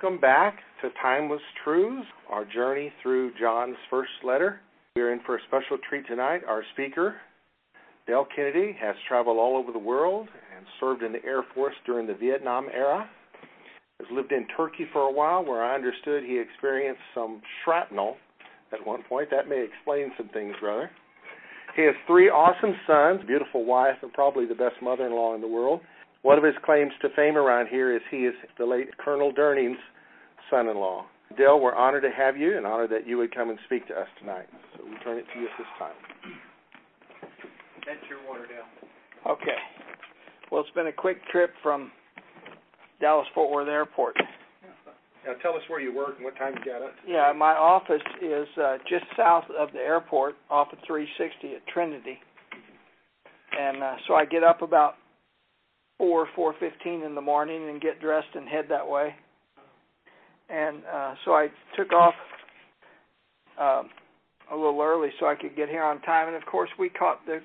Welcome back to Timeless Truths, our journey through John's first letter. We're in for a special treat tonight. Our speaker, Dale Kennedy, has traveled all over the world and served in the Air Force during the Vietnam era. Has lived in Turkey for a while, where I understood he experienced some shrapnel at one point. That may explain some things, brother. He has three awesome sons, beautiful wife, and probably the best mother-in-law in the world. One of his claims to fame around here is he is the late Colonel Durning's son-in-law. Dale, we're honored to have you and honored that you would come and speak to us tonight. So we turn it to you at this time. That's your water, Dale. Okay. Well, it's been a quick trip from Dallas Fort Worth Airport. Now tell us where you work and what time you got up. Yeah, my office is uh, just south of the airport, off of 360 at Trinity, and uh, so I get up about four four fifteen in the morning and get dressed and head that way. And uh, so I took off um, a little early so I could get here on time. And of course, we caught the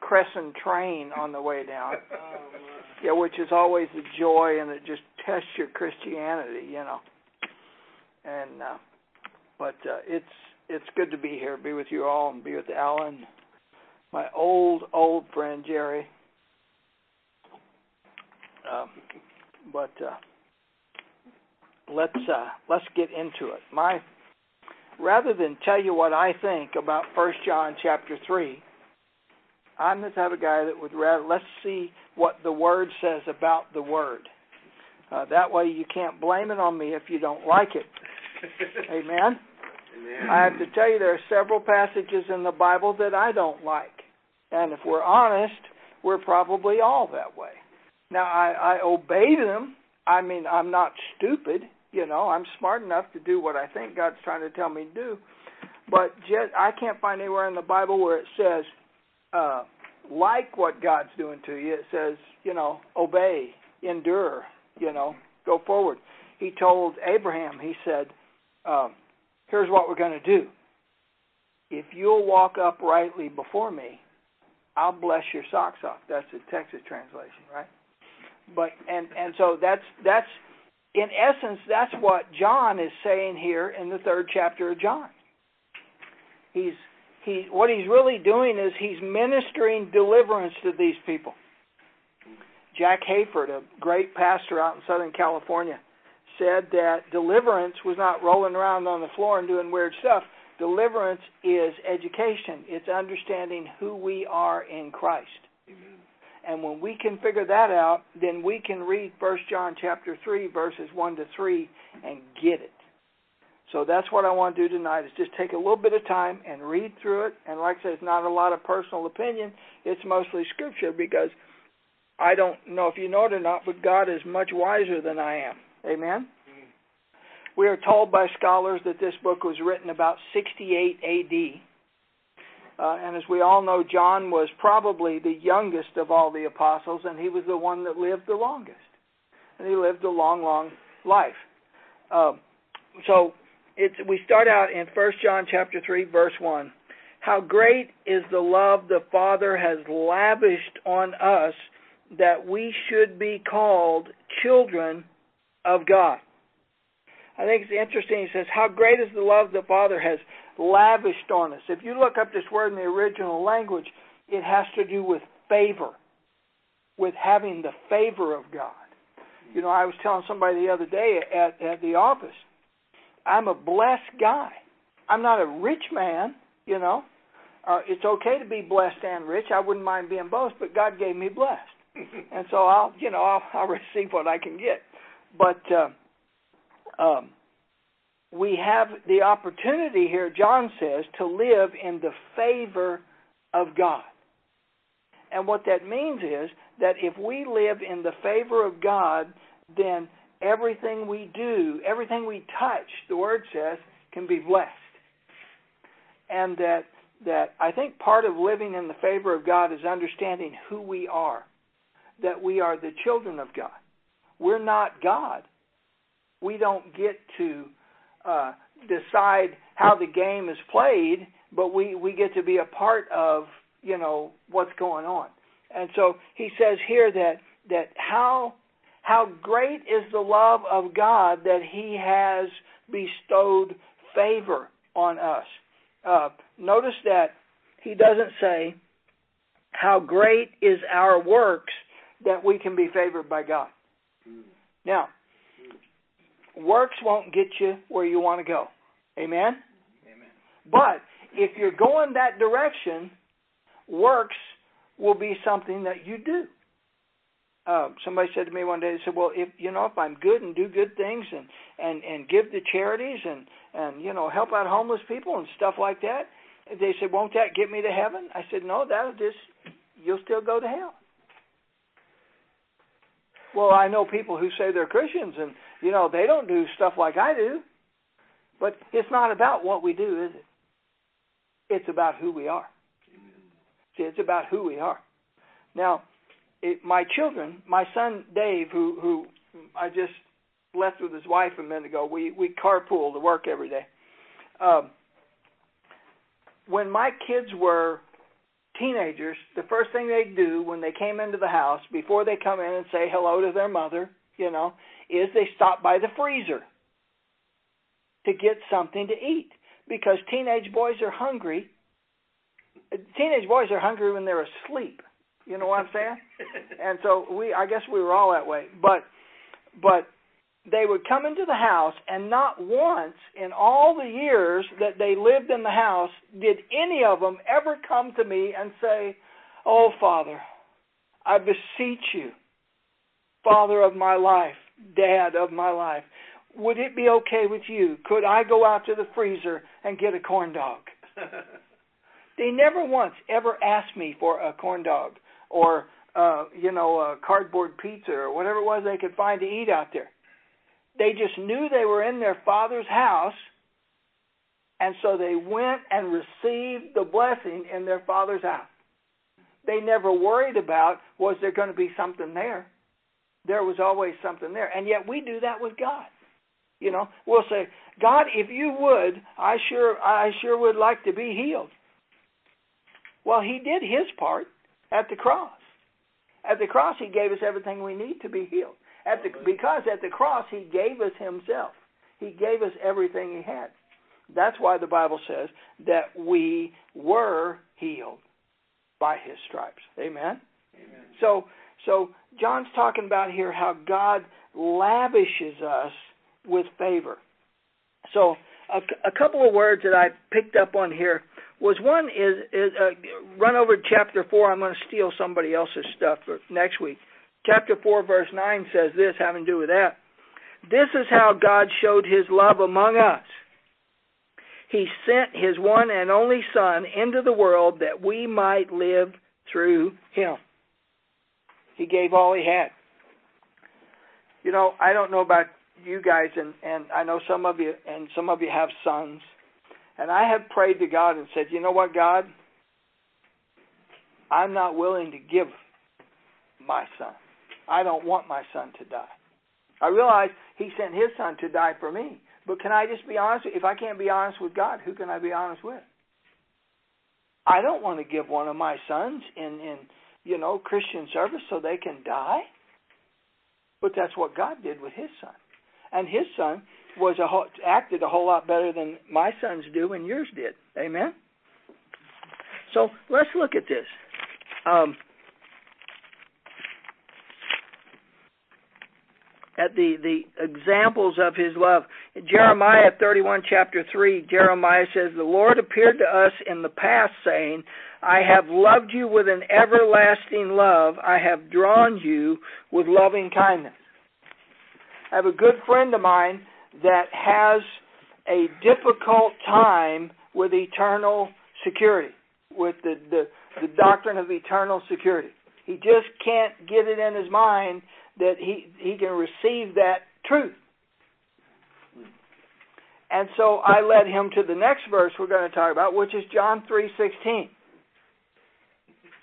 Crescent train on the way down. yeah, which is always a joy, and it just tests your Christianity, you know. And uh, but uh, it's it's good to be here, be with you all, and be with Alan, my old old friend Jerry. Um, but uh, let's uh, let's get into it. My rather than tell you what I think about First John chapter three, I'm the type of guy that would rather let's see what the Word says about the Word. Uh, that way, you can't blame it on me if you don't like it. Amen? Amen. I have to tell you, there are several passages in the Bible that I don't like, and if we're honest, we're probably all that way. Now, I, I obey them. I mean, I'm not stupid. You know, I'm smart enough to do what I think God's trying to tell me to do. But just, I can't find anywhere in the Bible where it says, uh, like what God's doing to you. It says, you know, obey, endure, you know, go forward. He told Abraham, he said, um, here's what we're going to do. If you'll walk uprightly before me, I'll bless your socks off. That's the Texas translation, right? But and and so that's that's in essence that's what John is saying here in the third chapter of John. He's he what he's really doing is he's ministering deliverance to these people. Jack Hayford, a great pastor out in Southern California, said that deliverance was not rolling around on the floor and doing weird stuff. Deliverance is education. It's understanding who we are in Christ. And when we can figure that out, then we can read First John chapter 3 verses 1 to 3 and get it. So that's what I want to do tonight is just take a little bit of time and read through it. And like I said, it's not a lot of personal opinion. It's mostly scripture because I don't know if you know it or not, but God is much wiser than I am. Amen? Mm-hmm. We are told by scholars that this book was written about 68 AD. Uh, and as we all know, John was probably the youngest of all the apostles, and he was the one that lived the longest. And he lived a long, long life. Uh, so we start out in 1 John chapter 3, verse 1. How great is the love the Father has lavished on us that we should be called children of God. I think it's interesting. He says, How great is the love the Father has lavished on us. If you look up this word in the original language, it has to do with favor, with having the favor of God. You know, I was telling somebody the other day at, at the office, I'm a blessed guy. I'm not a rich man, you know. Uh, it's okay to be blessed and rich. I wouldn't mind being both, but God gave me blessed, and so I'll, you know, I'll, I'll receive what I can get. But uh, um, we have the opportunity here, John says, to live in the favor of God. And what that means is that if we live in the favor of God, then everything we do, everything we touch, the word says, can be blessed. And that that I think part of living in the favor of God is understanding who we are. That we are the children of God. We're not God. We don't get to uh, decide how the game is played, but we, we get to be a part of, you know, what's going on. And so he says here that that how how great is the love of God that He has bestowed favor on us. Uh, notice that He doesn't say, How great is our works that we can be favored by God. Now, works won't get you where you want to go. Amen? Amen. But if you're going that direction, works will be something that you do. Uh, somebody said to me one day, they said, "Well, if you know, if I'm good and do good things and and and give to charities and and you know help out homeless people and stuff like that," they said, "Won't that get me to heaven?" I said, "No, that'll just you'll still go to hell." Well, I know people who say they're Christians and you know they don't do stuff like I do, but it's not about what we do, is it? It's about who we are. See, it's about who we are. Now, it, my children, my son Dave, who who I just left with his wife a minute ago, we we carpool to work every day. Um, when my kids were teenagers, the first thing they'd do when they came into the house, before they come in and say hello to their mother, you know, is they stop by the freezer to get something to eat because teenage boys are hungry. Teenage boys are hungry when they're asleep. You know what I'm saying? and so we, I guess we were all that way. But, but they would come into the house, and not once in all the years that they lived in the house did any of them ever come to me and say, "Oh, Father, I beseech you, Father of my life, Dad of my life, would it be okay with you? Could I go out to the freezer and get a corn dog?" they never once ever asked me for a corn dog or uh, you know a cardboard pizza or whatever it was they could find to eat out there. They just knew they were in their father's house, and so they went and received the blessing in their father's house. They never worried about was there going to be something there. There was always something there, and yet we do that with God. You know, we'll say, God, if you would, I sure, I sure would like to be healed. Well, He did His part at the cross. At the cross, He gave us everything we need to be healed. At the, because at the cross, He gave us Himself. He gave us everything He had. That's why the Bible says that we were healed by His stripes. Amen. Amen. So, so John's talking about here how God lavishes us with favor. So, a, a couple of words that I picked up on here was one is, is uh, run over to chapter 4. I'm going to steal somebody else's stuff for next week. Chapter 4, verse 9 says this, having to do with that. This is how God showed his love among us. He sent his one and only Son into the world that we might live through him. He gave all he had. You know, I don't know about you guys, and, and I know some of you, and some of you have sons and I have prayed to God and said, you know what, God? I'm not willing to give my son. I don't want my son to die. I realize he sent his son to die for me. But can I just be honest? If I can't be honest with God, who can I be honest with? I don't want to give one of my sons in, in you know, Christian service so they can die. But that's what God did with his son. And his son was a whole, acted a whole lot better than my sons do and yours did. Amen. So let's look at this. Um, at the the examples of his love. In Jeremiah 31 chapter 3, Jeremiah says, "The Lord appeared to us in the past saying, I have loved you with an everlasting love. I have drawn you with loving kindness." I have a good friend of mine that has a difficult time with eternal security, with the, the, the doctrine of eternal security. He just can't get it in his mind that he, he can receive that truth. And so I led him to the next verse we're going to talk about, which is John 3:16.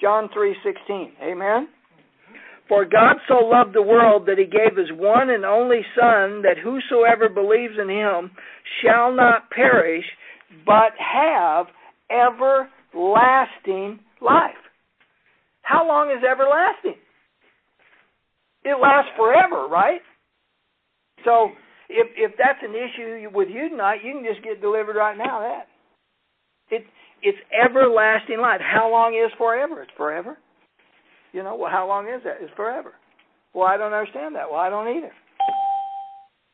John 3:16. Amen. For God so loved the world that he gave his one and only Son, that whosoever believes in him shall not perish, but have everlasting life. How long is everlasting? It lasts forever, right? So if if that's an issue with you tonight, you can just get delivered right now. That it it's everlasting life. How long is forever? It's forever. You know, well, how long is that? It's forever. Well, I don't understand that. Well, I don't either.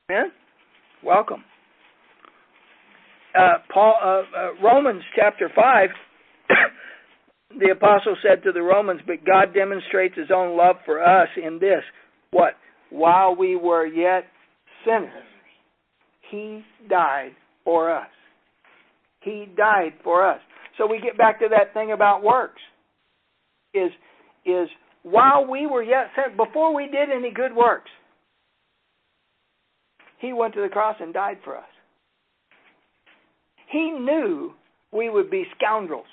Amen. Welcome. Uh, Paul, uh, uh, Romans chapter five. the apostle said to the Romans, "But God demonstrates His own love for us in this: what? While we were yet sinners, He died for us. He died for us. So we get back to that thing about works. Is is while we were yet sent, before we did any good works, He went to the cross and died for us. He knew we would be scoundrels.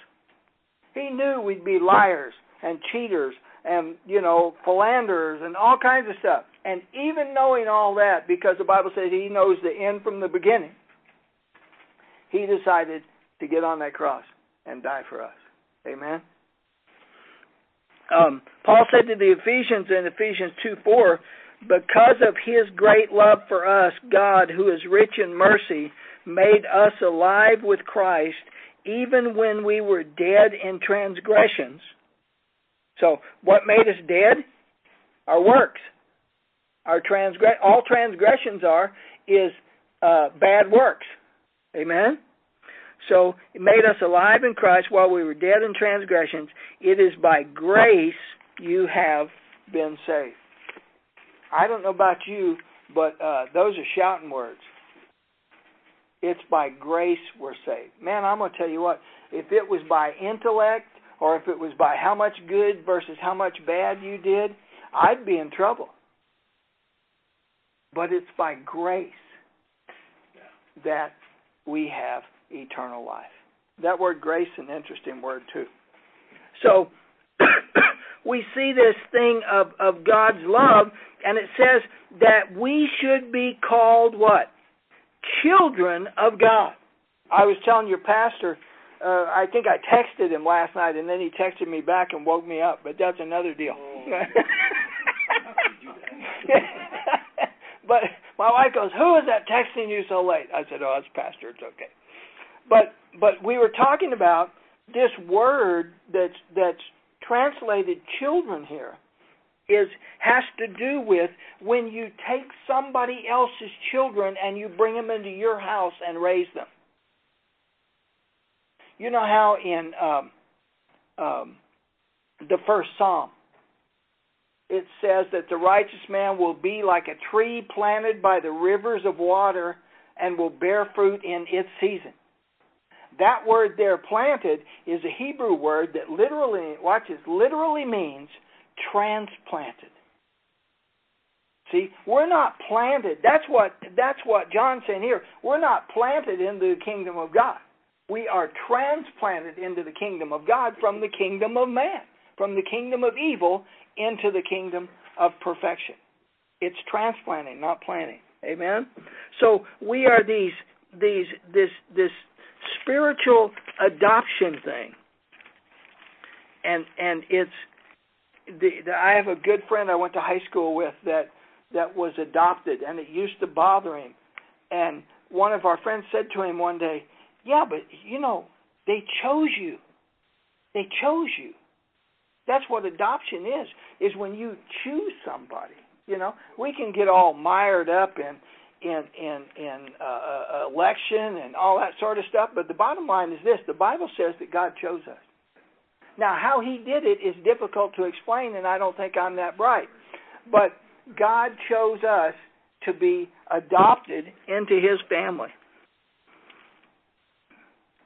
He knew we'd be liars and cheaters and, you know, philanderers and all kinds of stuff. And even knowing all that, because the Bible says He knows the end from the beginning, He decided to get on that cross and die for us. Amen. Um, Paul said to the Ephesians in Ephesians 2 4, because of his great love for us, God, who is rich in mercy, made us alive with Christ even when we were dead in transgressions. So, what made us dead? Our works. Our transgress all transgressions are is uh, bad works. Amen. So it made us alive in Christ while we were dead in transgressions. It is by grace you have been saved. I don't know about you, but uh, those are shouting words. It's by grace we're saved. Man, I'm going to tell you what, if it was by intellect or if it was by how much good versus how much bad you did, I'd be in trouble. But it's by grace that we have eternal life. That word grace is an interesting word too. So we see this thing of, of God's love, and it says that we should be called what? Children of God. I was telling your pastor, uh, I think I texted him last night, and then he texted me back and woke me up, but that's another deal. But my wife goes, Who is that texting you so late? I said, Oh, it's Pastor. It's okay. But but we were talking about this word that's that's translated children here is has to do with when you take somebody else's children and you bring them into your house and raise them. You know how in um, um, the first psalm it says that the righteous man will be like a tree planted by the rivers of water and will bear fruit in its season. That word there, planted, is a Hebrew word that literally, watch this, literally means transplanted. See, we're not planted. That's what that's what John's saying here. We're not planted into the kingdom of God. We are transplanted into the kingdom of God from the kingdom of man, from the kingdom of evil into the kingdom of perfection. It's transplanting, not planting. Amen. So we are these these this this spiritual adoption thing. And and it's the, the I have a good friend I went to high school with that that was adopted and it used to bother him. And one of our friends said to him one day, "Yeah, but you know, they chose you. They chose you. That's what adoption is. Is when you choose somebody. You know, we can get all mired up in in in in uh, uh, election and all that sort of stuff. But the bottom line is this: the Bible says that God chose us. Now, how He did it is difficult to explain, and I don't think I'm that bright. But God chose us to be adopted into His family.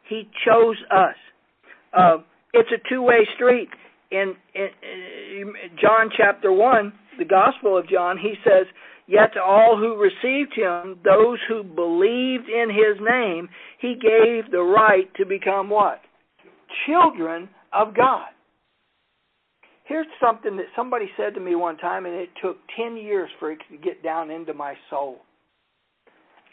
He chose us. Uh, it's a two-way street. In, in, in John chapter one, the Gospel of John, he says Yet to all who received him, those who believed in his name, he gave the right to become what? Children of God. Here's something that somebody said to me one time, and it took 10 years for it to get down into my soul.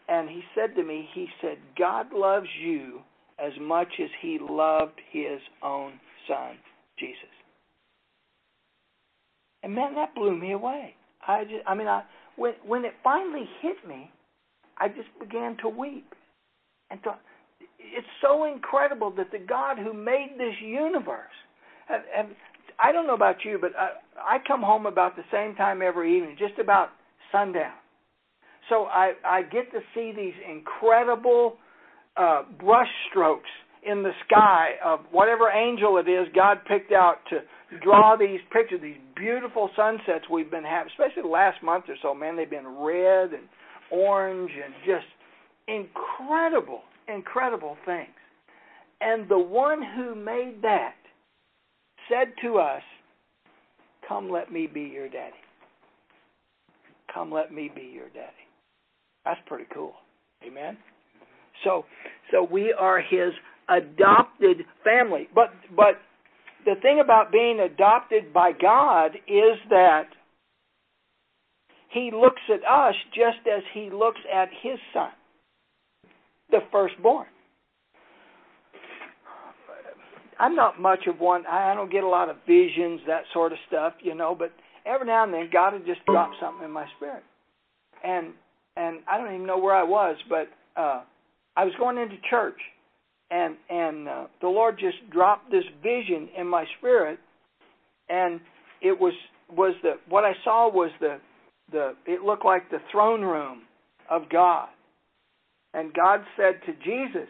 And he said to me, he said, God loves you as much as he loved his own son, Jesus. And man, that blew me away. I just, I mean, I when when it finally hit me, I just began to weep and thought, it's so incredible that the God who made this universe, and, and I don't know about you, but I, I come home about the same time every evening, just about sundown. So I I get to see these incredible uh, brush strokes in the sky of whatever angel it is God picked out to draw these pictures, these beautiful sunsets we've been having, especially the last month or so. Man, they've been red and orange and just incredible, incredible things. And the one who made that said to us, Come, let me be your daddy. Come, let me be your daddy. That's pretty cool. Amen. So, so we are his adopted family. But, but the thing about being adopted by God is that he looks at us just as he looks at his son, the firstborn. I'm not much of one. I don't get a lot of visions, that sort of stuff, you know. But every now and then, God would just drop something in my spirit, and and I don't even know where I was, but uh, I was going into church, and and uh, the Lord just dropped this vision in my spirit, and it was was the what I saw was the the it looked like the throne room of God, and God said to Jesus,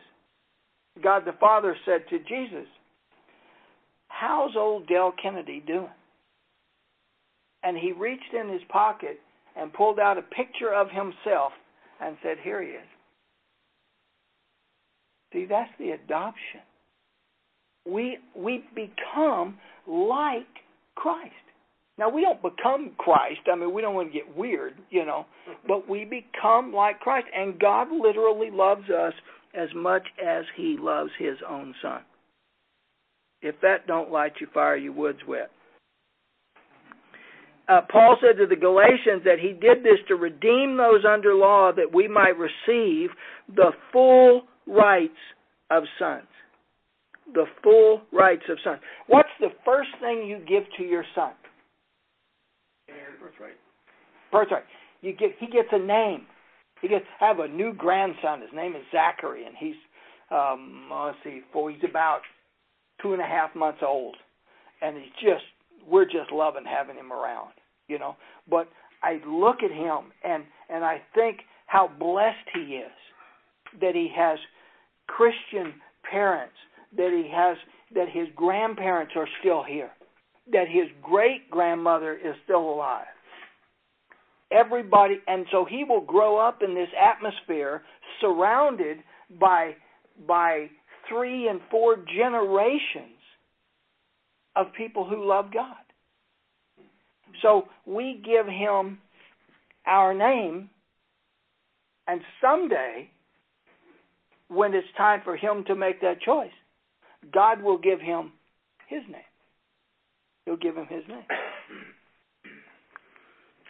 God the Father said to Jesus, how's old Dale Kennedy doing? And he reached in his pocket and pulled out a picture of himself and said, Here he is. See, that's the adoption. We we become like Christ. Now we don't become Christ. I mean, we don't want to get weird, you know, but we become like Christ and God literally loves us as much as he loves his own son. If that don't light your fire, your wood's wet. Uh, Paul said to the Galatians that he did this to redeem those under law that we might receive the full rights of sons. The full rights of sons. What's the first thing you give to your son? Birthright. Birthright. You get he gets a name. He gets have a new grandson. His name is Zachary, and he's um let's see, four he's about two and a half months old, and he's just we're just loving having him around, you know. But I look at him and and I think how blessed he is that he has Christian parents, that he has that his grandparents are still here, that his great grandmother is still alive. Everybody, and so he will grow up in this atmosphere surrounded by by three and four generations of people who love God. So we give him our name, and someday, when it's time for him to make that choice, God will give him his name. He'll give him his name.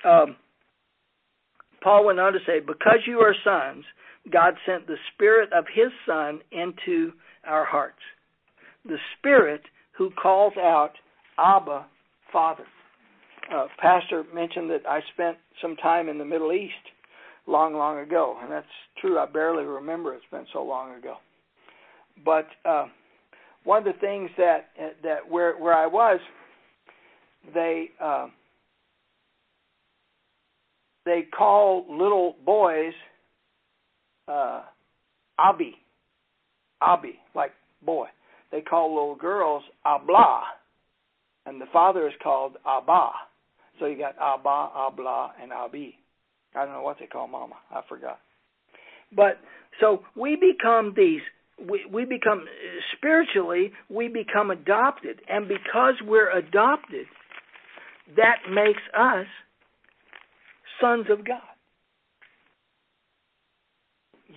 Um, Paul went on to say, Because you are sons, God sent the Spirit of His Son into our hearts. The Spirit who calls out, Abba, Father. Uh, Pastor mentioned that I spent some time in the Middle East long, long ago, and that's true. I barely remember it's been so long ago. But uh, one of the things that that where where I was, they uh, they call little boys uh, Abi, Abi, like boy. They call little girls Abla, and the father is called Abba. So you got Abba, Abla, and Abi. I don't know what they call Mama. I forgot. But so we become these. We, we become spiritually. We become adopted, and because we're adopted, that makes us sons of God.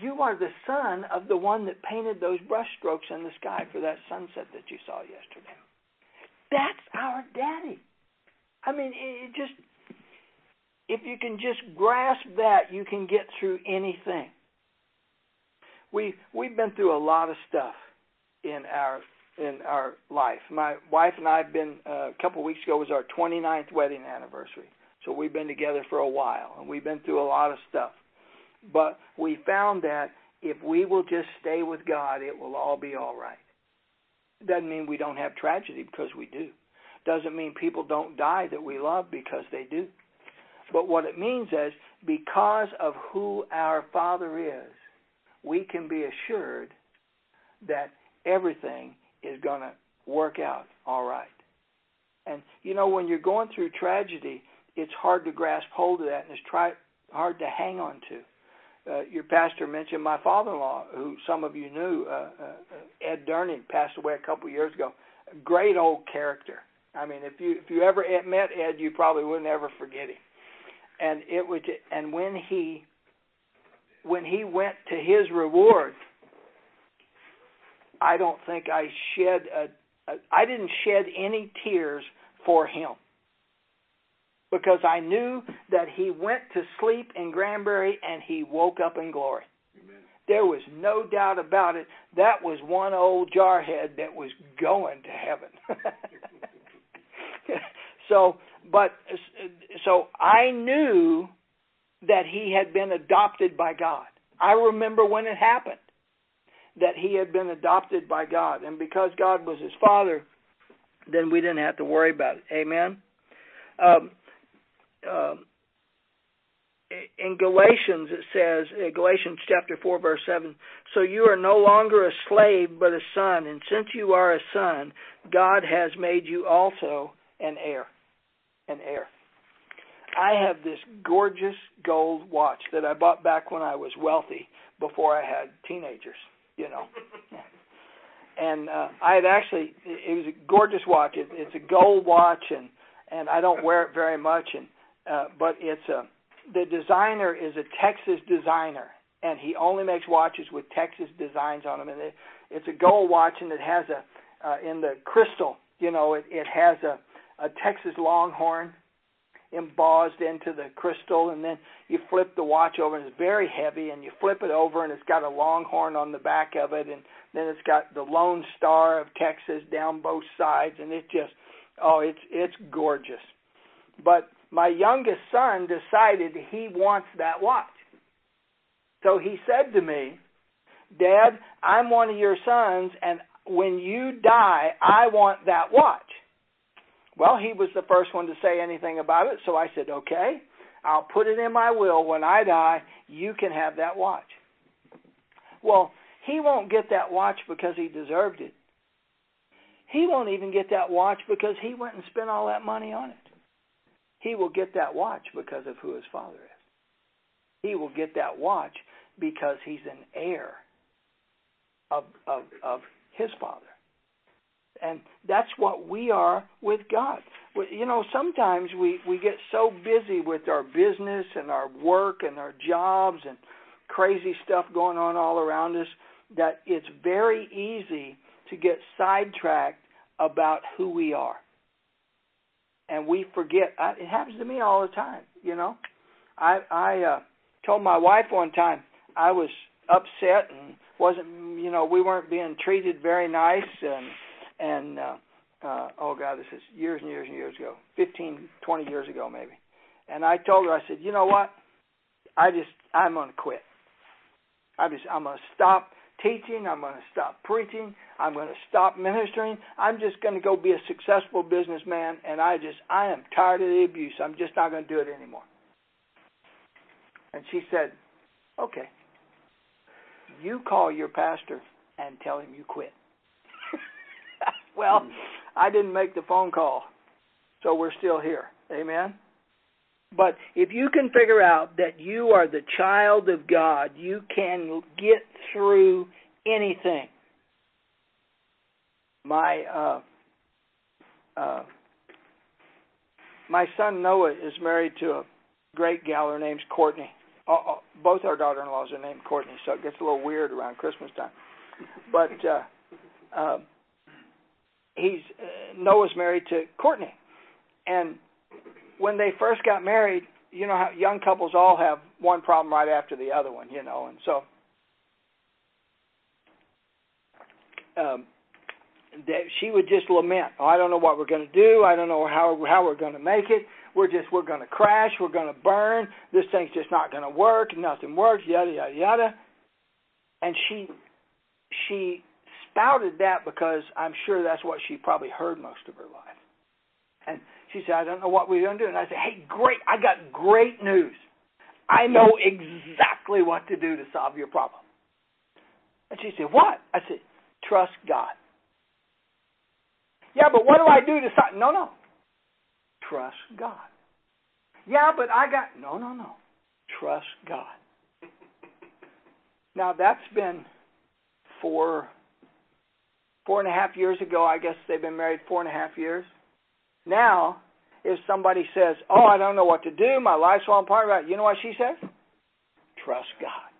You are the son of the one that painted those brushstrokes in the sky for that sunset that you saw yesterday. That's our daddy. I mean, it just if you can just grasp that, you can get through anything. We we've been through a lot of stuff in our in our life. My wife and I have been uh, a couple of weeks ago was our 29th wedding anniversary. So we've been together for a while and we've been through a lot of stuff. But we found that if we will just stay with God, it will all be all right. Doesn't mean we don't have tragedy because we do. Doesn't mean people don't die that we love because they do. But what it means is because of who our Father is, we can be assured that everything is going to work out all right. And you know, when you're going through tragedy, it's hard to grasp hold of that, and it's try, hard to hang on to. Uh, your pastor mentioned my father-in-law, who some of you knew, uh, uh, Ed Durning, passed away a couple of years ago. Great old character. I mean, if you if you ever met Ed, you probably wouldn't ever forget him. And it was, and when he when he went to his reward, I don't think I shed a, a I didn't shed any tears for him because I knew that he went to sleep in Granbury and he woke up in glory. Amen. There was no doubt about it. That was one old jarhead that was going to heaven. so, but so I knew that he had been adopted by God. I remember when it happened that he had been adopted by God, and because God was his father, then we didn't have to worry about it. Amen. Um, um, in Galatians it says, uh, Galatians chapter 4 verse 7, so you are no longer a slave but a son, and since you are a son, God has made you also an heir. An heir. I have this gorgeous gold watch that I bought back when I was wealthy before I had teenagers, you know. and uh I had actually it was a gorgeous watch. It, it's a gold watch and and I don't wear it very much and uh, but it's a the designer is a Texas designer, and he only makes watches with Texas designs on them. And it, it's a gold watch, and it has a uh, in the crystal. You know, it, it has a a Texas Longhorn embossed into the crystal, and then you flip the watch over, and it's very heavy, and you flip it over, and it's got a Longhorn on the back of it, and then it's got the Lone Star of Texas down both sides, and it just oh, it's it's gorgeous. But my youngest son decided he wants that watch. So he said to me, Dad, I'm one of your sons, and when you die, I want that watch. Well, he was the first one to say anything about it, so I said, Okay, I'll put it in my will. When I die, you can have that watch. Well, he won't get that watch because he deserved it. He won't even get that watch because he went and spent all that money on it. He will get that watch because of who his father is. He will get that watch because he's an heir of, of, of his father. And that's what we are with God. You know, sometimes we, we get so busy with our business and our work and our jobs and crazy stuff going on all around us that it's very easy to get sidetracked about who we are and we forget. I, it happens to me all the time. You know, I I uh, told my wife one time I was upset and wasn't you know we weren't being treated very nice and and uh, uh, oh god this is years and years and years ago, fifteen twenty years ago maybe. And I told her I said you know what I just I'm gonna quit. I just I'm gonna stop teaching. I'm to stop preaching. I'm to stop ministering. I'm just to go be a successful businessman. And I just, I am tired of the abuse. I'm just not to do it anymore. And she said, okay. You call your pastor and tell him you quit. Well, I didn't make the phone call. So we're still here. Amen. But if you can figure out that you are the child of God, you can get through anything. My uh, uh, my son Noah is married to a great gal. Her name's Courtney. Uh, uh, both our daughter-in-laws are named Courtney, so it gets a little weird around Christmas time. But uh, uh, he's uh, Noah's married to Courtney, and when they first got married, you know how young couples all have one problem right after the other one, you know, and so um, that she would just lament, oh, "I don't know what we're going to do. I don't know how how we're going to make it. we're just we're going to crash, we're going to burn. This thing's just not going to work. Nothing works. Yada yada yada. And she she spouted that because I'm sure that's what she probably heard most of her life. And she said, I don't know what we're going to do. And I said, Hey, great! I got great news. I know exactly what to do to solve your problem. And she said, What? I said, Trust God. Yeah, but what do I do to solve? No, no. Trust God. Yeah, but I got. No, no, no. Trust God. Now, that's been four, four and a half years ago. I guess they've been married four and a half years. Now, if somebody says, "Oh, I don't know what to do. My life's falling apart," you know what she says? Trust God.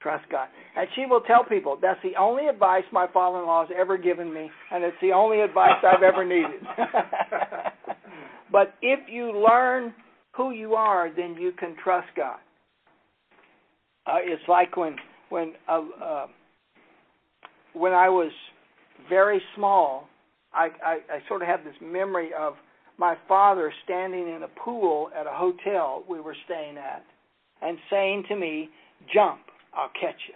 Trust God. And she will tell people that's the only advice my father-in-law has ever given me, and it's the only advice I've ever needed. but if you learn who you are, then you can trust God. Uh, it's like when when uh, uh, when I was very small, I, I, I sort of have this memory of my father standing in a pool at a hotel we were staying at and saying to me, "Jump." I'll catch you.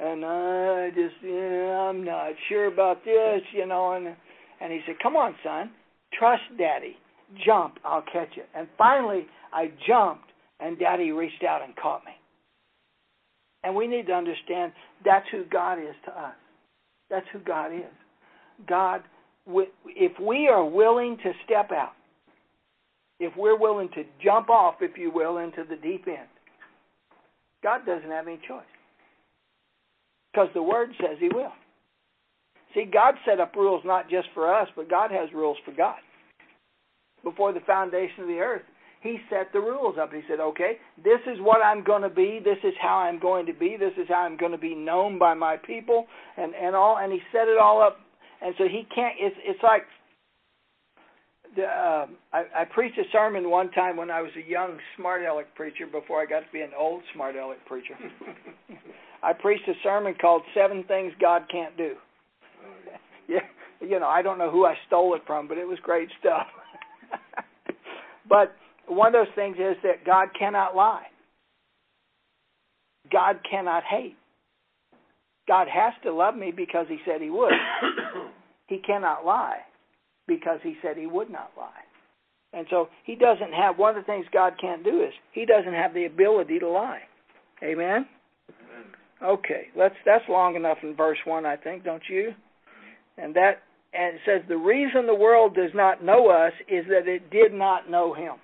And I just, yeah, I'm not sure about this, you know. And and he said, "Come on, son, trust Daddy. Jump, I'll catch you." And finally, I jumped, and Daddy reached out and caught me. And we need to understand that's who God is to us. That's who God is. God, if we are willing to step out, if we're willing to jump off, if you will, into the deep end, God doesn't have any choice. Because the Word says He will. See, God set up rules not just for us, but God has rules for God. Before the foundation of the earth, He set the rules up. He said, okay, this is what I'm going to be. This is how I'm going to be. This is how I'm going to be known by my people, and and all. And He set it all up. And so He can't. It's it's like uh, I, I preached a sermon one time when I was a young smart aleck preacher before I got to be an old smart aleck preacher. I preached a sermon called Seven Things God Can't Do. yeah, you know, I don't know who I stole it from, but it was great stuff. but one of those things is that God cannot lie. God cannot hate. God has to love me because he said he would. he cannot lie because he said he would not lie. And so he doesn't have one of the things God can't do is he doesn't have the ability to lie. Amen. Okay, let's that's long enough in verse 1 I think, don't you? And that and it says the reason the world does not know us is that it did not know him.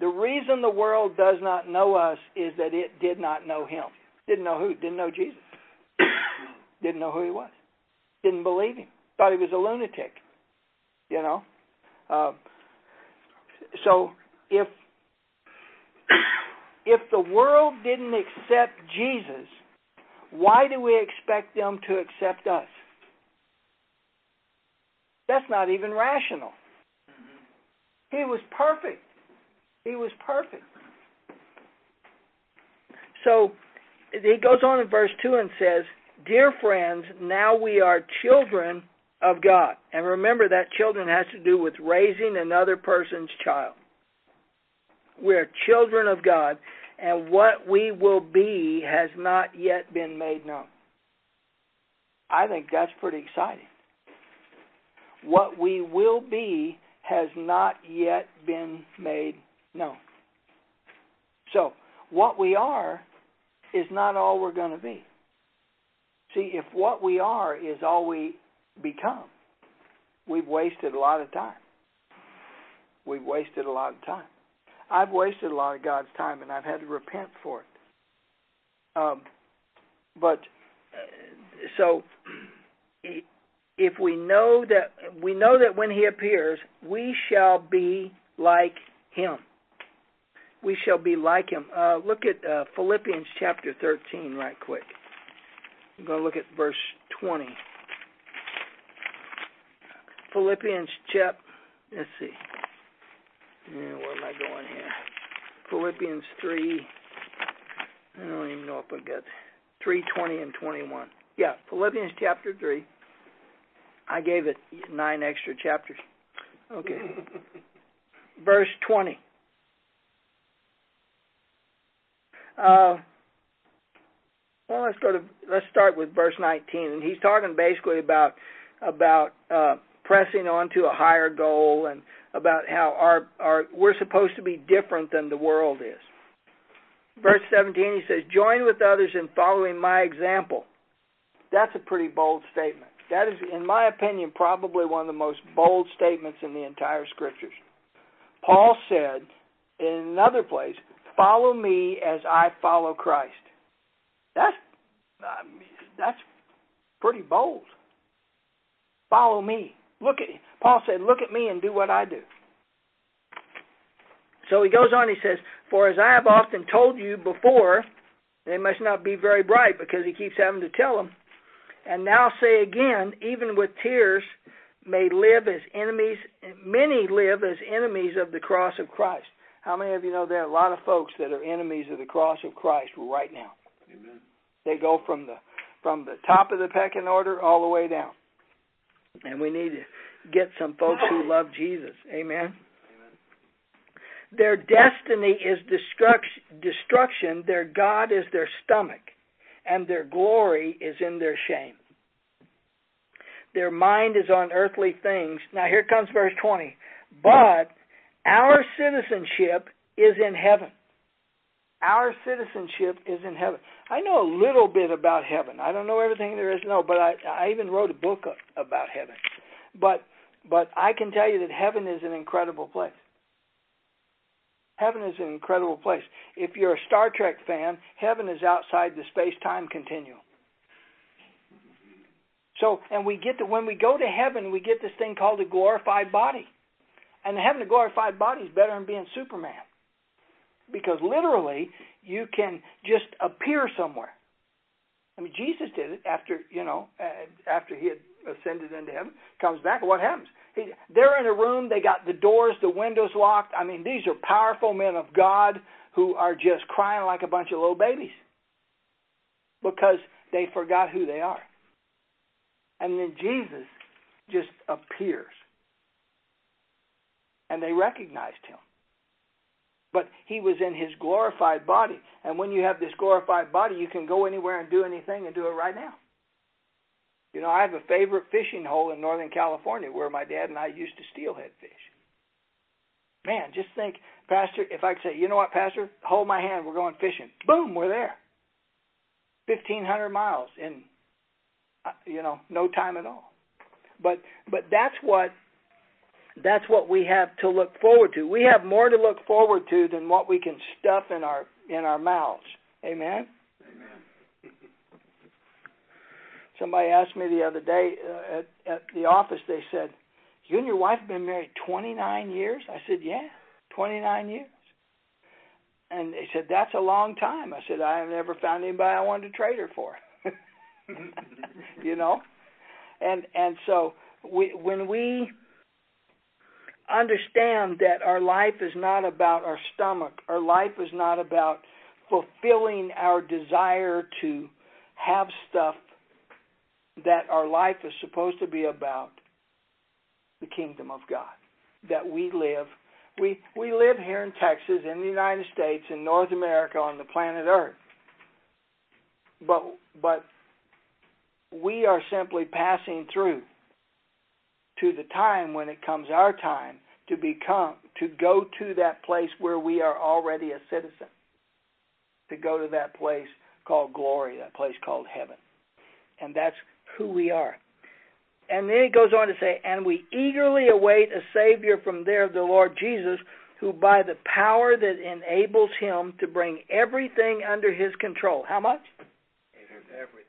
The reason the world does not know us is that it did not know him. Didn't know who? Didn't know Jesus. didn't know who he was. Didn't believe him thought he was a lunatic. You know, uh, so if if the world didn't accept Jesus, why do we expect them to accept us? That's not even rational. He was perfect. He was perfect. So he goes on in verse 2 and says, Dear friends, now we are children of God. And remember that children has to do with raising another person's child. We're children of God, and what we will be has not yet been made known. I think that's pretty exciting. What we will be has not yet been made known. So, what we are is not all we're going to be. See, if what we are is all we become. We've wasted a lot of time. We've wasted a lot of time. I've wasted a lot of God's time, and I've had to repent for it. Um, but so, if we know that we know that when He appears, we shall be like Him. We shall be like Him. Uh, look at uh, Philippians chapter thirteen, right quick. I'm going to look at verse twenty. Philippians chap. Let's see. Yeah, where am I going here? Philippians three. I don't even know if I got three twenty and twenty one. Yeah, Philippians chapter three. I gave it nine extra chapters. Okay. Verse 20. Uh, well, let's go to let's start with verse 19, and he's talking basically about about uh, pressing on to a higher goal and about how our our we're supposed to be different than the world is. Verse 17, he says, "Join with others in following my example." That's a pretty bold statement. That is, in my opinion, probably one of the most bold statements in the entire scriptures. Paul said in another place, "Follow me as I follow Christ." That's uh, that's pretty bold. Follow me. Look at Paul said, "Look at me and do what I do." So he goes on. He says, "For as I have often told you before, they must not be very bright because he keeps having to tell them. And now say again, even with tears, may live as enemies. Many live as enemies of the cross of Christ. How many of you know there are a lot of folks that are enemies of the cross of Christ right now? Amen. They go from the from the top of the pecking order all the way down. And we need to get some folks who love Jesus. Amen. Their destiny is destruction. Their God is their stomach, and their glory is in their shame. Their mind is on earthly things. Now, here comes verse 20. But our citizenship is in heaven. Our citizenship is in heaven. I know a little bit about heaven. I don't know everything there is to know, but I, I even wrote a book about heaven. But but I can tell you that heaven is an incredible place. Heaven is an incredible place. If you're a Star Trek fan, heaven is outside the space-time continuum. So, and we get to when we go to heaven, we get this thing called a glorified body. And having a glorified body is better than being Superman. Because literally, you can just appear somewhere. I mean, Jesus did it after, you know, uh, after he had ascended into heaven, comes back, what happens? He, they're in a room, they got the doors, the windows locked. I mean, these are powerful men of God who are just crying like a bunch of little babies because they forgot who they are. And then Jesus just appears. And they recognized him. But he was in his glorified body. And when you have this glorified body, you can go anywhere and do anything and do it right now. You know, I have a favorite fishing hole in Northern California where my dad and I used to steelhead fish. Man, just think, Pastor, if I could say, you know what, Pastor, hold my hand, we're going fishing. Boom, we're there. 1,500 miles in, uh, you know, no time at all. But but that's what that's what we have to look forward to. We have more to look forward to than what we can stuff in our in our mouths. Amen. Somebody asked me the other day uh, at, at the office, they said, You and your wife have been married 29 years? I said, Yeah, 29 years. And they said, That's a long time. I said, I have never found anybody I wanted to trade her for. you know? And and so we when we understand that our life is not about our stomach, our life is not about fulfilling our desire to have stuff that our life is supposed to be about the kingdom of God. That we live we we live here in Texas in the United States in North America on the planet Earth. But but we are simply passing through to the time when it comes our time to become to go to that place where we are already a citizen. To go to that place called glory, that place called heaven. And that's who we are. And then he goes on to say, and we eagerly await a Savior from there, the Lord Jesus, who by the power that enables him to bring everything under his control. How much? Everything.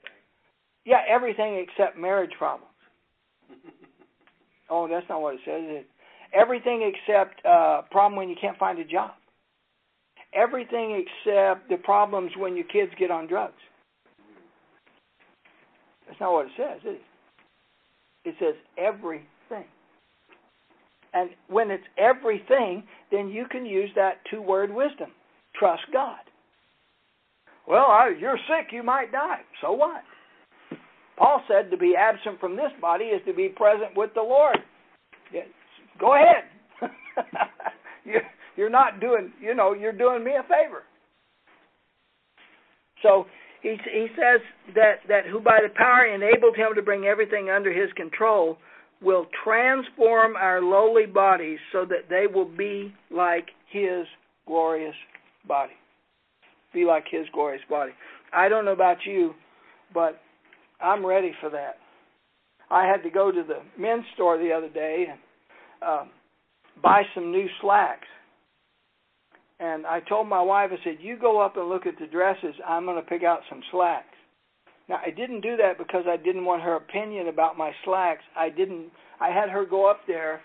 Yeah, everything except marriage problems. Oh, that's not what it says. Everything except uh problem when you can't find a job. Everything except the problems when your kids get on drugs. That's not what it says, is it? It says everything. And when it's everything, then you can use that two word wisdom trust God. Well, I, you're sick, you might die. So what? Paul said to be absent from this body is to be present with the Lord. Go ahead. you're, not doing, you know, you're doing me a favor. So he he says that that who by the power enabled him to bring everything under his control will transform our lowly bodies so that they will be like his glorious body. Be like his glorious body. I don't know about you, but I'm ready for that. I had to go to the men's store the other day and um, buy some new slacks. And I told my wife, I said, "You go up and look at the dresses. I'm going to pick out some slacks." Now, I didn't do that because I didn't want her opinion about my slacks. I didn't. I had her go up there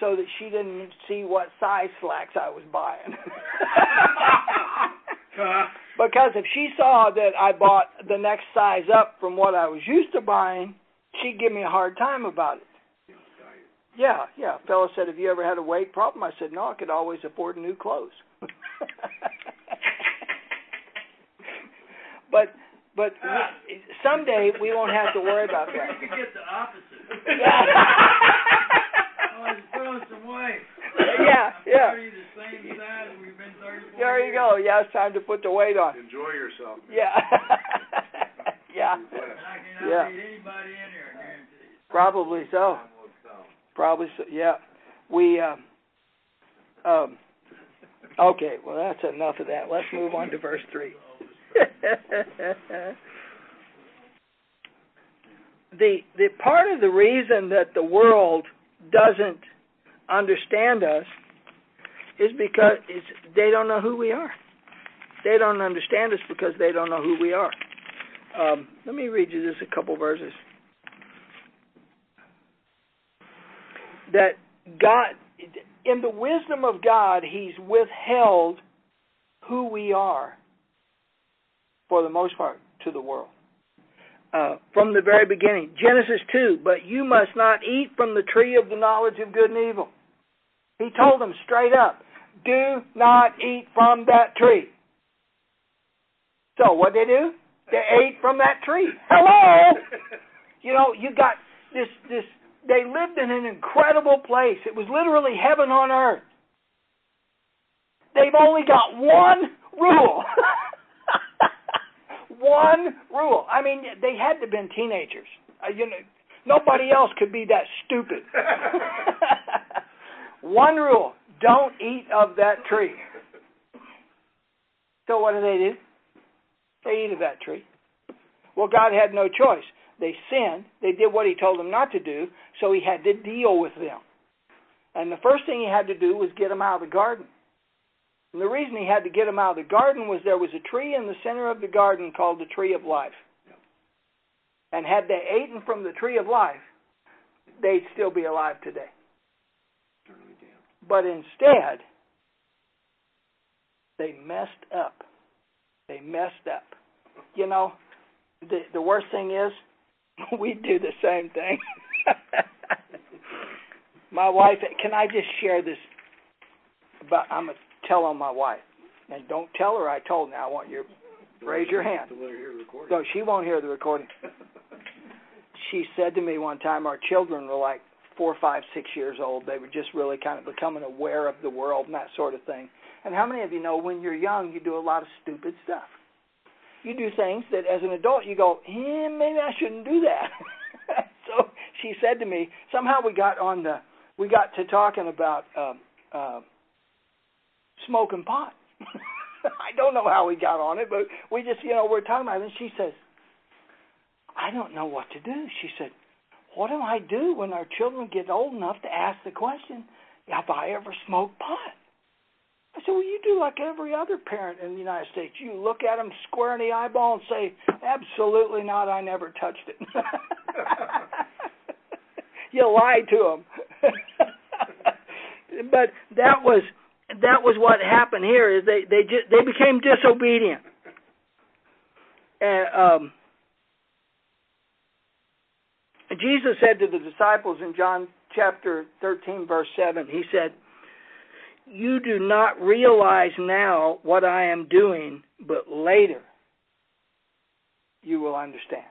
so that she didn't see what size slacks I was buying. Uh-huh. because if she saw that I bought the next size up from what I was used to buying, she'd give me a hard time about it. Yeah, yeah. A fellow said, "Have you ever had a weight problem?" I said, "No, I could always afford new clothes." but but we, someday we won't have to worry about that. You could get the opposite. Yeah. oh, just put some weight. Yeah, yeah. I'm 30 the same size we've been 34 There you go. Yeah, it's time to put the weight on. Enjoy yourself. man. Yeah. yeah. And I cannot Yeah. beat anybody in here, I guarantee you. Probably so. Probably so. Yeah. We um um Okay, well that's enough of that. Let's move on to verse 3. the the part of the reason that the world doesn't understand us is because they don't know who we are. They don't understand us because they don't know who we are. Um, let me read you just a couple verses. That God, in the wisdom of God, He's withheld who we are, for the most part, to the world. Uh, from the very beginning. Genesis 2, but you must not eat from the tree of the knowledge of good and evil. He told them straight up, do not eat from that tree. So what did they do? They ate from that tree. Hello! You know, you got this this they lived in an incredible place. It was literally heaven on earth. They've only got one rule. one rule. I mean, they had to have been teenagers. Uh, you know, nobody else could be that stupid. one rule: don't eat of that tree. So what do they do? They eat of that tree. Well, God had no choice. They sinned. They did what He told them not to do, so He had to deal with them. And the first thing He had to do was get them out of the garden. And the reason He had to get them out of the garden was there was a tree in the center of the garden called the tree of life. And had they eaten from the tree of life, they'd still be alive today. But instead, they messed up. They messed up. You know, the the worst thing is we do the same thing. my wife, can I just share this? But I'm gonna tell on my wife, and don't tell her I told. Now I want you to raise your hand. No, she won't hear the recording. She said to me one time, our children were like four, five, six years old. They were just really kind of becoming aware of the world and that sort of thing. And how many of you know when you're young, you do a lot of stupid stuff? You do things that as an adult you go, eh, maybe I shouldn't do that. so she said to me, somehow we got on the, we got to talking about um, uh, smoking pot. I don't know how we got on it, but we just, you know, we're talking about it. And she says, I don't know what to do. She said, What do I do when our children get old enough to ask the question, Have I ever smoked pot? I said, Well, you do like every other parent in the United States. You look at them square in the eyeball and say, Absolutely not. I never touched it. you lie to them. but that was that was what happened here. Is they they just, they became disobedient. And um, Jesus said to the disciples in John chapter 13, verse 7, He said, You do not realize now what I am doing, but later you will understand.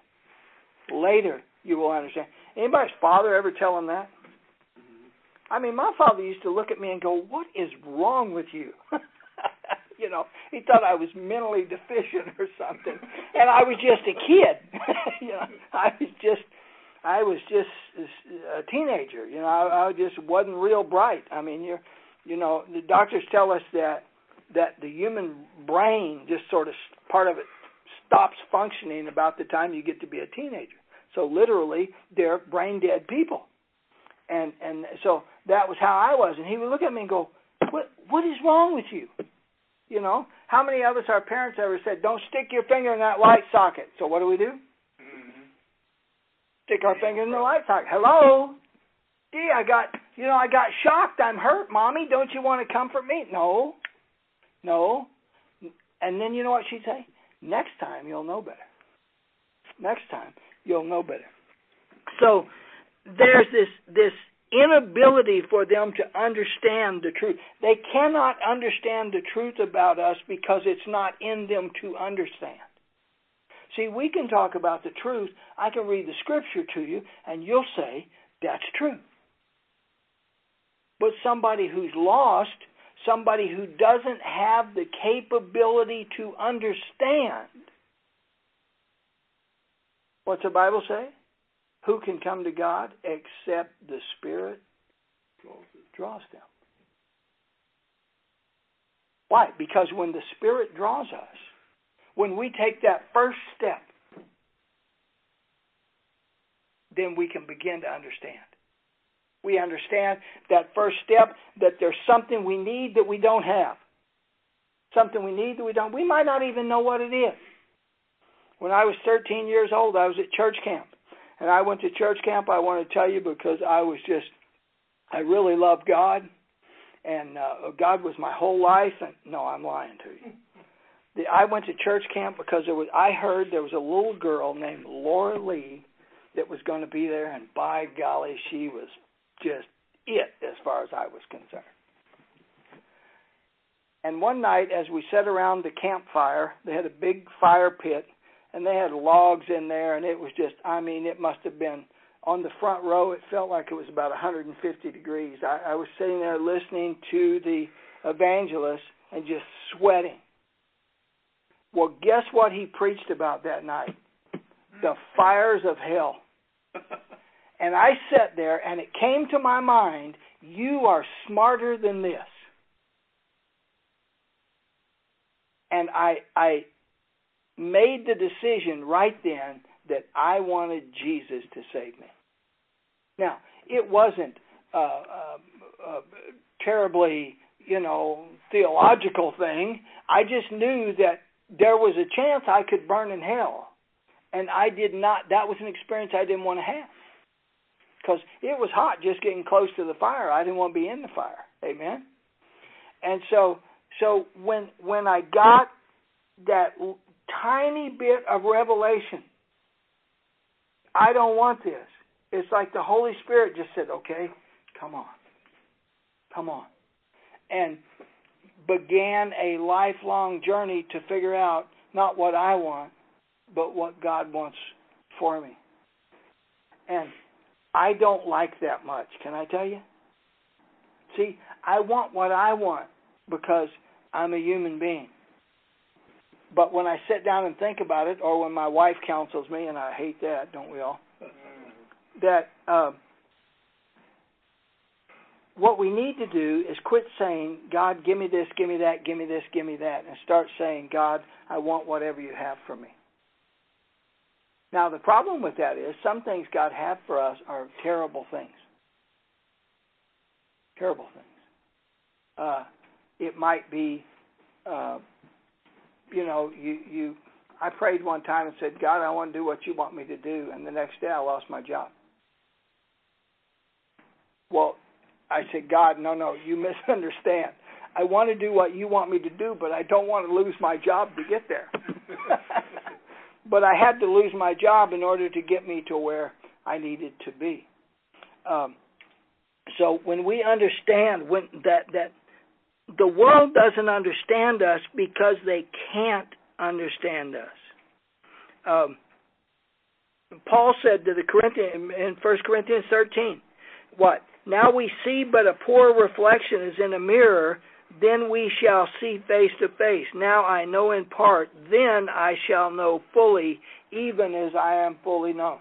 Later you will understand. Anybody's father ever tell him that? I mean, my father used to look at me and go, "What is wrong with you?" you know, he thought I was mentally deficient or something, and I was just a kid. you know, I was just, I was just a teenager. You know, I, I just wasn't real bright. I mean, you're, you know, the doctors tell us that that the human brain just sort of part of it stops functioning about the time you get to be a teenager. So literally, they're brain dead people. And and so that was how I was. And he would look at me and go, "What what is wrong with you?" You know, how many of us, our parents, ever said, "Don't stick your finger in that light socket"? So what do we do? Mm-hmm. Stick our finger in the light socket. Hello. Gee, I got you know I got shocked. I'm hurt, mommy. Don't you want to comfort me? No, no. And then you know what she'd say? Next time you'll know better. Next time you'll know better. So there's this this inability for them to understand the truth. They cannot understand the truth about us because it's not in them to understand. See, we can talk about the truth. I can read the scripture to you, and you'll say, that's true. But somebody who's lost, somebody who doesn't have the capability to understand, what's the Bible say? Who can come to God except the Spirit draws them? Why? Because when the Spirit draws us, when we take that first step, then we can begin to understand. We understand that first step that there's something we need that we don't have. Something we need that we don't. We might not even know what it is. When I was 13 years old, I was at church camp. And I went to church camp, I want to tell you, because I was just, I really loved God. And uh, God was my whole life. And no, I'm lying to you. The, I went to church camp because there was, I heard there was a little girl named Laura Lee that was going to be there. And by golly, she was just it as far as I was concerned. And one night, as we sat around the campfire, they had a big fire pit, and they had logs in there, and it was just, I mean, it must have been on the front row. It felt like it was about 150 degrees. I, I was sitting there listening to the evangelist and just sweating. Well, guess what he preached about that night? The fires of hell. And I sat there, and it came to my mind, you are smarter than this. And I, I made the decision right then that I wanted Jesus to save me. Now, it wasn't a, a, a terribly, you know, theological thing. I just knew that there was a chance I could burn in hell. And I did not, that was an experience I didn't want to have. Because it was hot just getting close to the fire. I didn't want to be in the fire. Amen? And so, so when, when I got that tiny bit of revelation. I don't want this. It's like the Holy Spirit just said, okay, come on. Come on. And began a lifelong journey to figure out not what I want, but what God wants for me. And I don't like that much, can I tell you? See, I want what I want because I'm a human being. But when I sit down and think about it, or when my wife counsels me, and I hate that, don't we all? That uh, what we need to do is quit saying, God, give me this, give me that, give me this, give me that, and start saying, God, I want whatever you have for me. Now, the problem with that is some things God has for us are terrible things. Terrible things. Uh, it might be uh, you know, you you I prayed one time and said, God, I want to do what you want me to do, and the next day I lost my job. Well, I said, God, no, no, you misunderstand. I want to do what you want me to do, but I don't want to lose my job to get there. but I had to lose my job in order to get me to where I needed to be. Um, so when we understand when that that the world doesn't understand us because they can't understand us. Um, Paul said to the Corinthians in 1 Corinthians 13, what? Now we see but a poor reflection as in a mirror, then we shall see face to face. Now I know in part, then I shall know fully, even as I am fully known.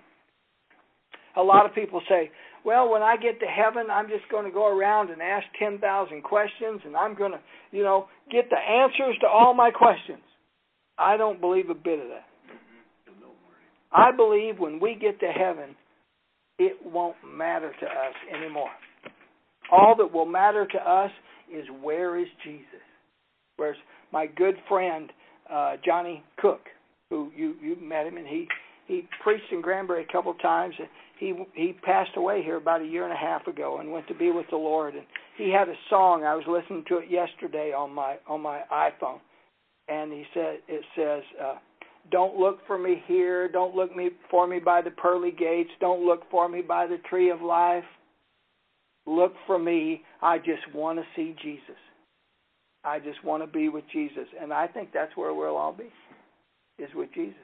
A lot of people say, well, when I get to heaven, I'm just going to go around and ask 10,000 questions and I'm going to, you know, get the answers to all my questions. I don't believe a bit of that. I believe when we get to heaven, it won't matter to us anymore. All that will matter to us is where is Jesus? Where's my good friend uh, Johnny Cook, who you you met him and he he preached in Granbury a couple times. He he passed away here about a year and a half ago and went to be with the Lord. And he had a song. I was listening to it yesterday on my on my iPhone, and he said it says. Uh, don't look for me here. Don't look me for me by the pearly gates. Don't look for me by the tree of life. Look for me. I just want to see Jesus. I just want to be with Jesus, and I think that's where we'll all be, is with Jesus.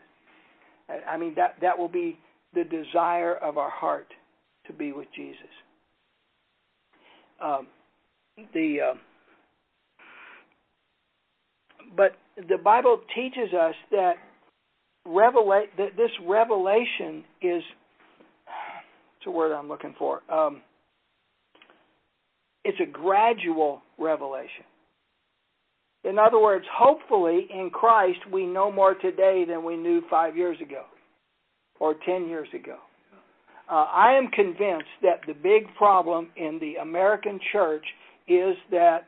I mean that that will be the desire of our heart to be with Jesus. Um, the uh, but the Bible teaches us that revelate that this revelation is it's a word I'm looking for. Um, it's a gradual revelation. In other words, hopefully in Christ we know more today than we knew five years ago or ten years ago. Uh, I am convinced that the big problem in the American church is that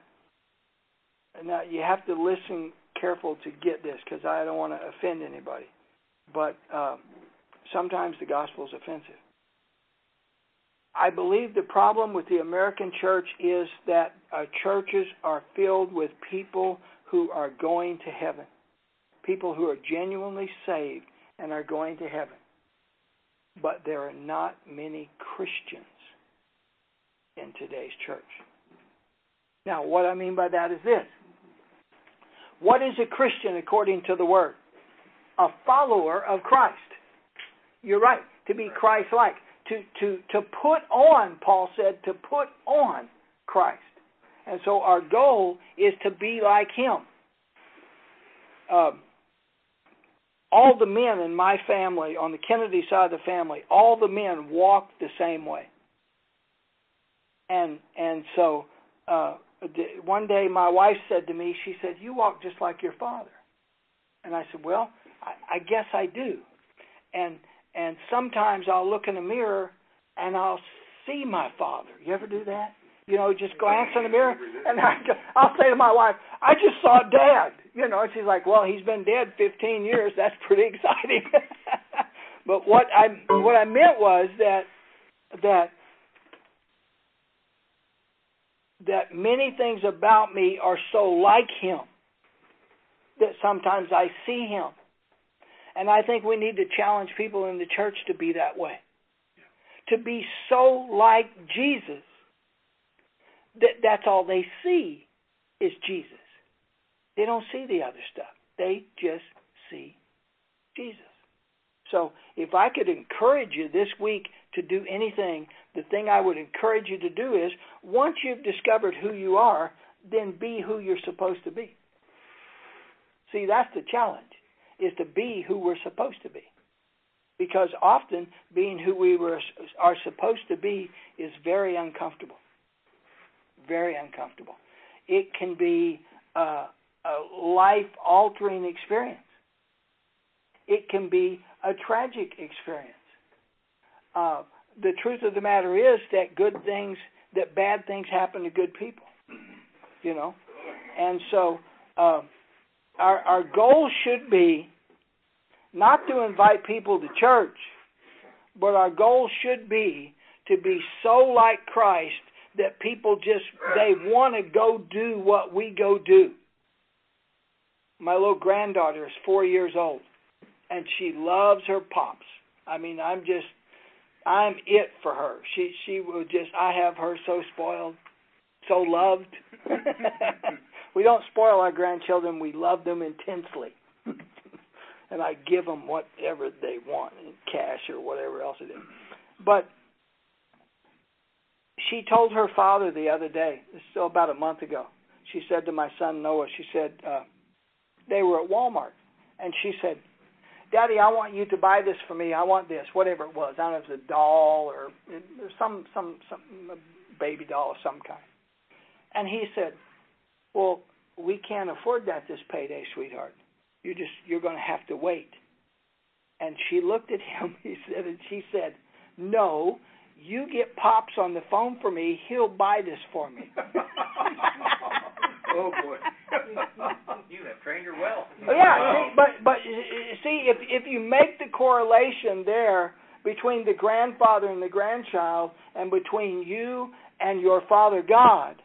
now you have to listen careful to get this because I don't want to offend anybody but uh, sometimes the gospel is offensive. I believe the problem with the American church is that our churches are filled with people who are going to heaven, people who are genuinely saved and are going to heaven. But there are not many Christians in today's church. Now, what I mean by that is this What is a Christian according to the Word? a follower of Christ. You're right, to be Christ like. To, to, to put on, Paul said, to put on Christ. And so our goal is to be like him. Um, all the men in my family, on the Kennedy side of the family, all the men walked the same way. And and so uh, one day my wife said to me, she said, "You walk just like your father." And I said, "Well, I, I guess I do. And and sometimes I'll look in the mirror and I'll see my father. You ever do that? You know, just glance in the mirror and I, I'll say to my wife, "I just saw Dad." You know, she's like, "Well, he's been dead 15 years. That's pretty exciting." but what I what I meant was that that that many things about me are so like him that sometimes I see him and I think we need to challenge people in the church to be that way. To be so like Jesus that that's all they see is Jesus. They don't see the other stuff. They just see Jesus. So if I could encourage you this week to do anything, the thing I would encourage you to do is once you've discovered who you are, then be who you're supposed to be. See, that's the challenge is to be who we're supposed to be. Because often being who we were, are supposed to be is very uncomfortable. Very uncomfortable. It can be a, a life altering experience. It can be a tragic experience. Uh, the truth of the matter is that good things, that bad things happen to good people. You know? And so, uh, our our goal should be not to invite people to church, but our goal should be to be so like Christ that people just they want to go do what we go do. My little granddaughter is 4 years old and she loves her pops. I mean, I'm just I'm it for her. She she will just I have her so spoiled, so loved. we don't spoil our grandchildren, we love them intensely. and I give them whatever they want in cash or whatever else it is. But she told her father the other day, this is about a month ago. She said to my son Noah, she said, uh, they were at Walmart, and she said, Daddy, I want you to buy this for me. I want this, whatever it was. I don't know if it was a doll or some some some baby doll of some kind. And he said, Well, we can't afford that this payday, sweetheart. You just you're going to have to wait. And she looked at him. He said, and she said, No, you get pops on the phone for me. He'll buy this for me. oh boy. you have trained her well. Yeah, see, but but see if if you make the correlation there between the grandfather and the grandchild and between you and your father God,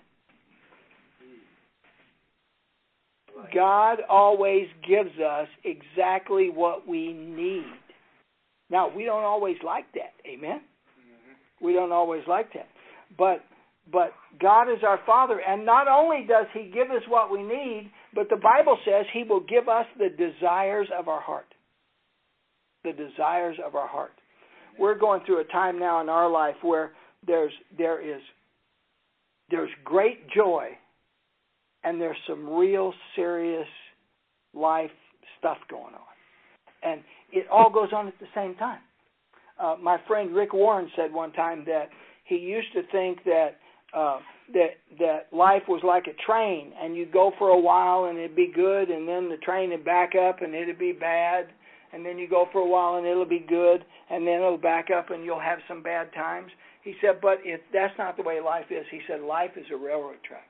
God always gives us exactly what we need. Now, we don't always like that. Amen. Mm-hmm. We don't always like that. But but God is our Father, and not only does He give us what we need, but the Bible says He will give us the desires of our heart. The desires of our heart. We're going through a time now in our life where there's there is there's great joy and there's some real serious life stuff going on. And it all goes on at the same time. Uh, my friend Rick Warren said one time that he used to think that uh, that that life was like a train, and you'd go for a while and it'd be good, and then the train would back up and it'd be bad, and then you go for a while and it'll be good, and then it'll back up and you'll have some bad times. He said, but if that's not the way life is, he said life is a railroad track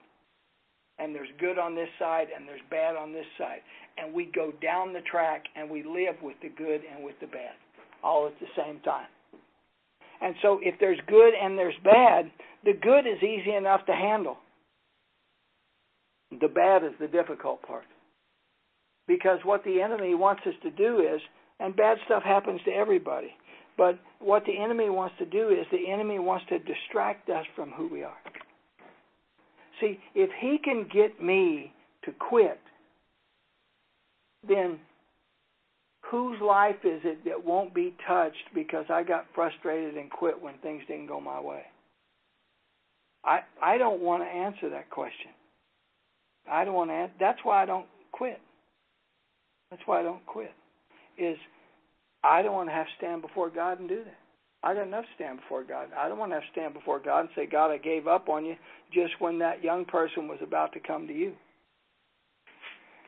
and there's good on this side and there's bad on this side. And we go down the track and we live with the good and with the bad all at the same time. And so if there's good and there's bad, the good is easy enough to handle. The bad is the difficult part. Because what the enemy wants us to do is, and bad stuff happens to everybody, but what the enemy wants to do is the enemy wants to distract us from who we are. See, if he can get me to quit, then whose life is it that won't be touched because I got frustrated and quit when things didn't go my way? I I don't want to answer that question. I don't want to. That's why I don't quit. That's why I don't quit. Is I don't want to have to stand before God and do that. I got enough to stand before God. I don't want to have to stand before God and say, God, I gave up on you just when that young person was about to come to you.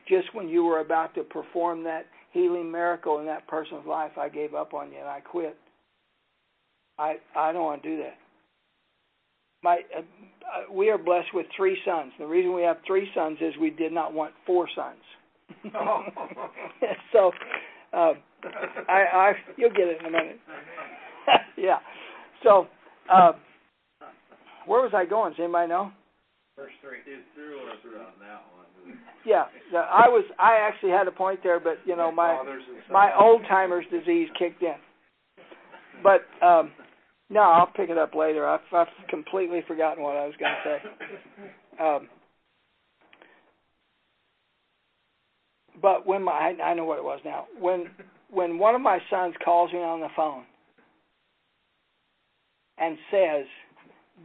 Just when you were about to perform that healing miracle in that person's life, I gave up on you and I quit. I I don't want to do that. My uh, uh we are blessed with three sons. The reason we have three sons is we did not want four sons. so uh, I I you'll get it in a minute. yeah. So, uh, where was I going? Does anybody know? Verse three. It's through us on that one. Yeah, I was. I actually had a point there, but you know my my old timers disease kicked in. But um, no, I'll pick it up later. I've, I've completely forgotten what I was going to say. Um, but when my I, I know what it was now. When when one of my sons calls me on the phone and says,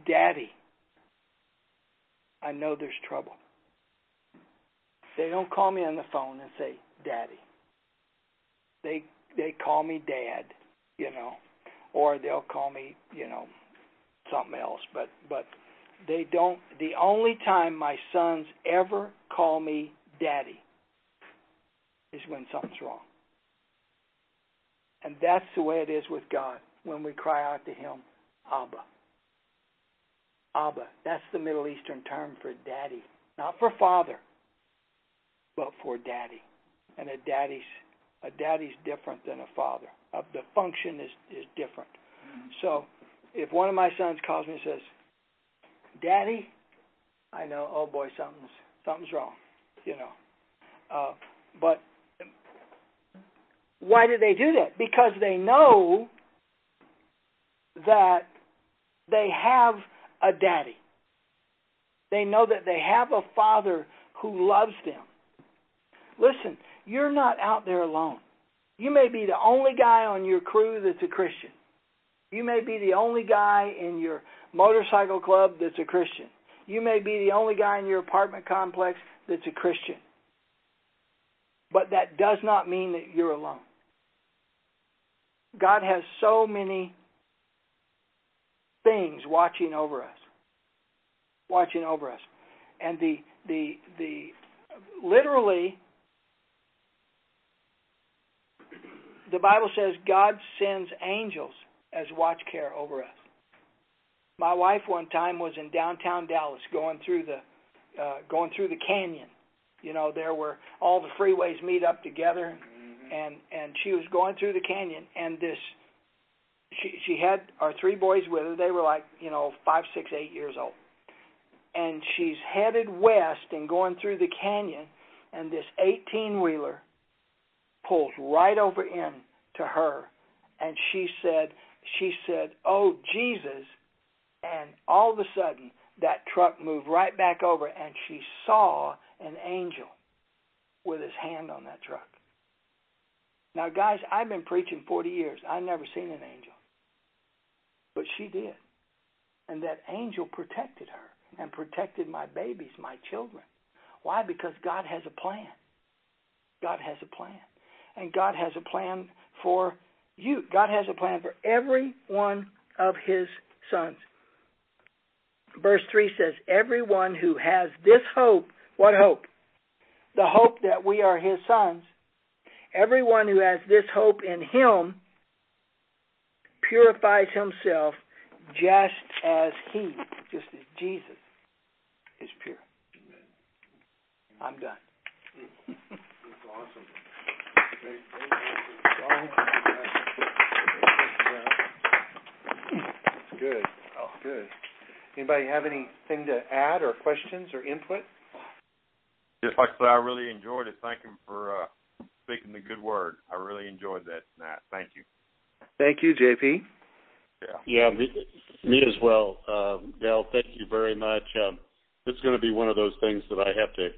Daddy, I know there's trouble. They don't call me on the phone and say, Daddy. They they call me Dad, or they'll call me, you know, something else. But but they don't. The only time my sons ever call me Daddy is when something's wrong, and that's the way it is with God when we cry out to Him Abba. Abba. That's the Middle Eastern term for daddy. Not for father, but for daddy. And a daddy's a daddy's different than a father. Uh, the function is is different. Mm-hmm. So, if one of my sons calls me and says, "Daddy," I know, oh boy, something's something's wrong, you know. Uh, but why do they do that? Because they know that they have a daddy. They know that they have a father who loves them. Listen, you're not out there alone. You may be the only guy on your crew that's a Christian. You may be the only guy in your motorcycle club that's a Christian. You may be the only guy in your apartment complex that's a Christian. But that does not mean that you're alone. God has so many things watching over us. Watching over us. And the the the literally the Bible says God sends angels as watch care over us. My wife one time was in downtown Dallas going through the uh going through the canyon. You know, there where all the freeways meet up together and and she was going through the canyon and this she she had our three boys with her. They were like, you know, five, six, eight years old. And she's headed west and going through the canyon and this eighteen wheeler pulls right over in to her and she said she said, Oh Jesus and all of a sudden that truck moved right back over and she saw an angel with his hand on that truck. Now, guys, I've been preaching 40 years. I've never seen an angel. But she did. And that angel protected her and protected my babies, my children. Why? Because God has a plan. God has a plan. And God has a plan for you. God has a plan for every one of his sons. Verse 3 says, Everyone who has this hope, what hope? The hope that we are his sons. Everyone who has this hope in him purifies himself just as he, just as Jesus, is pure. I'm done. That's awesome. Great, That's good. Oh, good. Anybody have anything to add or questions or input? Just like I said, I really enjoyed it. Thank you for uh, speaking the good word. I really enjoyed that tonight. Thank you. Thank you, JP. Yeah. Yeah, me, me as well. Uh, Dale, thank you very much. Um, it's going to be one of those things that I have to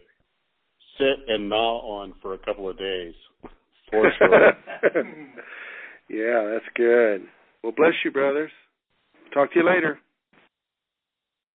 sit and gnaw on for a couple of days. Yeah, that's good. Well, bless you, brothers. Talk to you later.